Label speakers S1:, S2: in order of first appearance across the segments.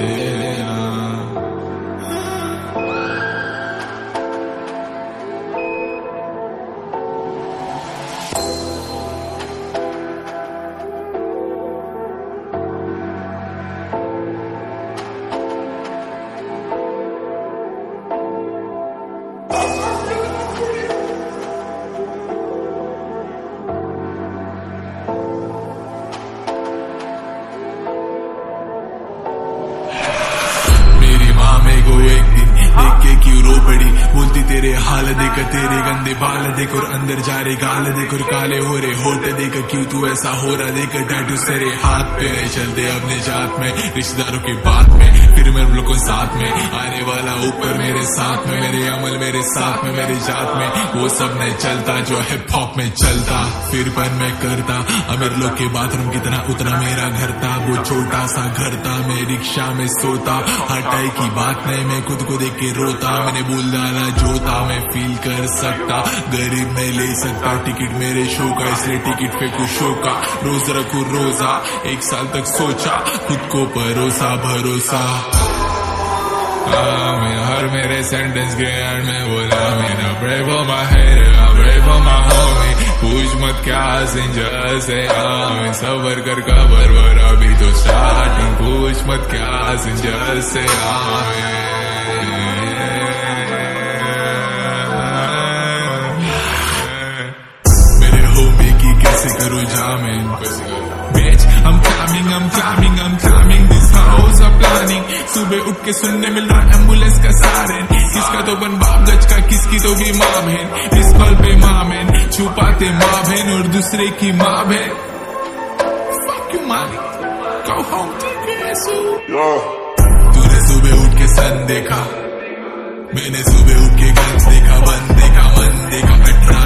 S1: pena. बोलती, तेरे हाल देख, तेरे गंदे बाल देख और अंदर जा रहे गाल देख और काले हो रहे होते देख, क्यों तू ऐसा हो रहा देख? टैटू तेरे हाथ पे चलते अपने जात में, रिश्तेदारों की बात में, फिर मैं लोगों साथ में, आने वाला ऊपर मेरे साथ में, मेरे अमल मेरे साथ में, मेरी जात में, वो सब नहीं चलता जो हिप हॉप में चलता, फिर पर मैं करता, अमीर लोग के बाथरूम कितना उतना मेरा घर था वो छोटा सा घर था मैं रिक्शा में सोता, हटाई की बात नहीं, मैं खुद को देख के रोता, मैंने बोल डाला न जोता मैं फील कर सकता। गरीब में ले सकता। टिकट मेरे शो का, इसलिए टिकट पे कुछ शो का। रोज रखू रोजा, एक साल तक सोचा। खुद को भरोसा भरोसा। हाँ, मैं हर मेरे सेंटेंस के एंड में बोला, मेरा ब्रेव माहिर ब्रेव माहो पूछ मत क्या सिंजस है, हाँ, मैं सबर कर का बरबर अभी तो स्टार्टिंग पूछ मत क्या सिंजस है, हाँ, मैं man, bitch. I'm coming, I'm coming, I'm coming. this house of planning. सुबह उठ के सुनने मिल रहा एंबुलेंस का सारन किसका तो बन बाप गज का किसकी तो भी माँ बहन इस पल पे माँ बहन छुपाते माँ बहन और दूसरे की माँ बहन Fuck you, man. Go home, take तूने सुबह उठ के सन देखा मैंने सुबह उठ के गंज देखा बन देखा मन देखा पेट्रा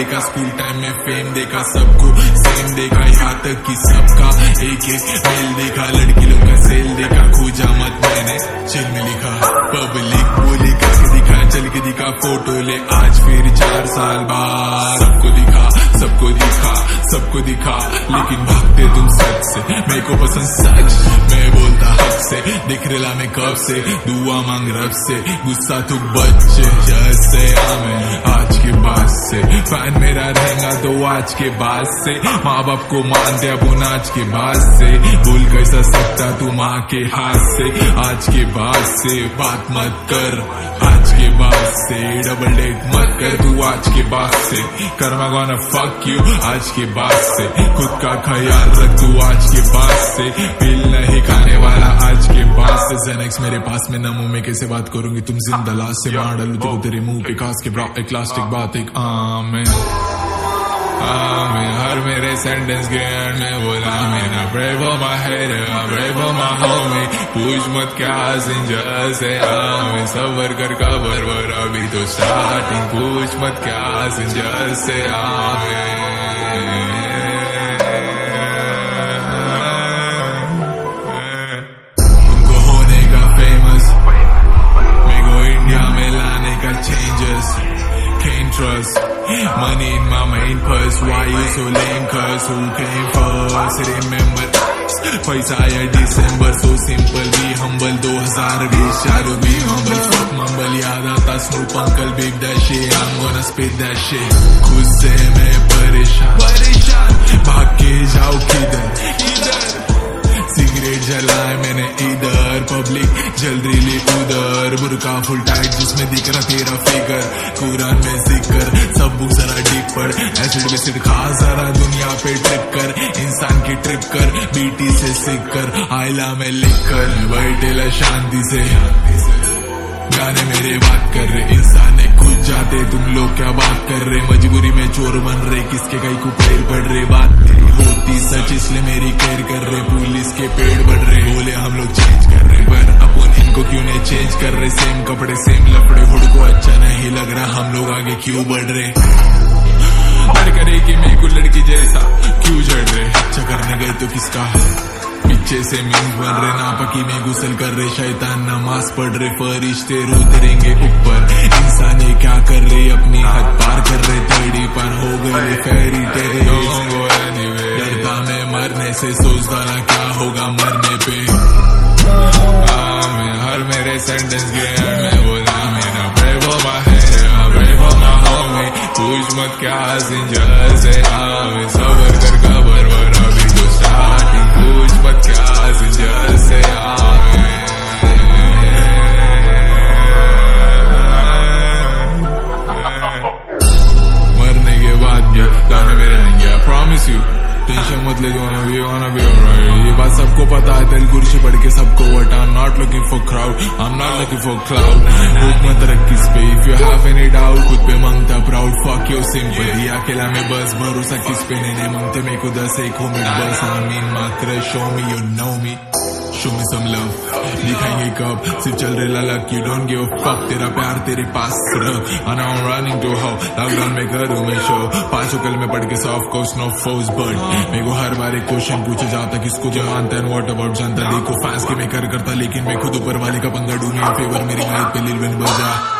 S1: देखा स्कूल टाइम में फेम देखा सबको सेम देखा यहाँ तक कि सबका एक एक मेल देखा, लड़की लोग का सेल देखा, खोजा मत मैंने चिल में लिखा पब्लिक बोले, करके दिखा, चल के दिखा फ़ोटो ले, आज फिर चार साल बाद। सबको दिखा सबको दिखा सबको दिखा, लेकिन भागते तुम सच से, मेरे को पसंद सच, मैं बोलता हक से, दिख रेला मैं कब से, दुआ मांग रब से, गुस्सा तू बच्चे जैसे आज के बाद से माँ बाप को मान दे अब उन आज के बाद से। भूल कैसा सकता तू माँ के हाथ से। आज के बाद से बात मत कर। आज के बाद से डबल डेट मत कर। तू आज के बाद से कर्मा गाना फक यू आज के बाद से। खुद का ख्याल रख तू आज के बाद से। पिल नहीं खाने वाला आज के बाद से। जेनेक्स मेरे पास में ना मुँह में कैसे बात करूँगी? तुम ज़िंदा लाश से मार डालू। तो तेरे मुँह पे कास के ब्रा एक प्लास्टिक बात, एक आम Amen. Hard me they sentence grand में बोला मैं I pray for my head, I pray for my homie. पूछ मत क्या सिंजर से आवे सबर कर कबर वर अभी तो स्टार्टिंग पूछ मत क्या सिंजर से आवे those who linkers who came first remember us paisa आया december so simple be humble 2020 shadow be humble fuck mumble याद आता snoop uncle big that shit I'm gonna spit that shit खुद से मैं परेशान परेशान भाग के जाओ किधर किधर सिगरेट जलाए मैंने इधर पब्लिक जल रही उधर। बुरका फुल टाइट जिसमें दिख रहा तेरा फिगर कुरान में ज़िक्र सब बुक जरा डिप पर एसिड विसिड खा, जरा दुनिया पे ट्रिप कर। इंसान की ट्रिप कर बीटी से सीख कर। आयला में लिख कर। बैठेला शांति से गाने मेरे बात कर रहे, इंसान जाते, तुम लोग क्या बात कर रहे? मजबूरी में चोर बन रहे, किसके कई को पैर पड़ रहे? बात होती, सच इसलिए मेरी केयर कर रहे, पुलिस को क्यों नहीं चेंज कर रहे? सेम कपड़े सेम लफड़े। हुड को अच्छा नहीं लग रहा। हम लोग आगे क्यों बढ़ रहे? डर करे कि मैं को लड़की जैसा क्यों झड़ रहे? अच्छा करने गए तो किसका है? पीछे से मीन बन रहे नापकी में गुसल कर रहे। शैतान नमाज़ पढ़ रहे फरिश्ते रोते रहेंगे ऊपर। इंसान ये क्या कर रहे? अपनी हद पार कर रहे थर्डी पर हो गए फेरी तेरे डरता मैं मरने से सोचता ना क्या होगा मरने पे। every sentence get मैं बोला मेरा pray for my head I pray for my homie पूछ मत क्या सिंजर से आवे सबर कर कबर वर अभी तो स्टार्टिंग पूछ मत क्या सिंजर से आवे मरने के बाद ये गाने मेरे आएँगे I promise you. टेंशन मत ले जाना वाना ये बात सबको पता है तेरी कुर्सी पढ़ के सबको what I am not looking for crowd I am not looking for cloud भूख में तरक्की पे. If you have any doubt खुद पे माँगता प्राउड फॉक योर सिंपली अकेला में बस भरोसा किस पे? नहीं मांगते मेरे को दस, एक हो मिनट बस. आई मीन मात्र show me you know me Show me some love. दिखाएँगे कब? सिर्फ़ चल रहे ललक You don't give a तेरा प्यार तेरे पास रह। And I'm running to lockdown में करूँ मैं शो पाँचों कल में पढ़ के soft course no force but मेरे को हर बार एक क्वेश्चन पूछा जाता, किसको जो मानता है व्हाट अबाउट जानता? देखो फैंस के मैं कर करता, लेकिन मैं खुद ऊपर वाले का पंगा डूँगी फेवर मेरी लाइफ पे लिल बजा।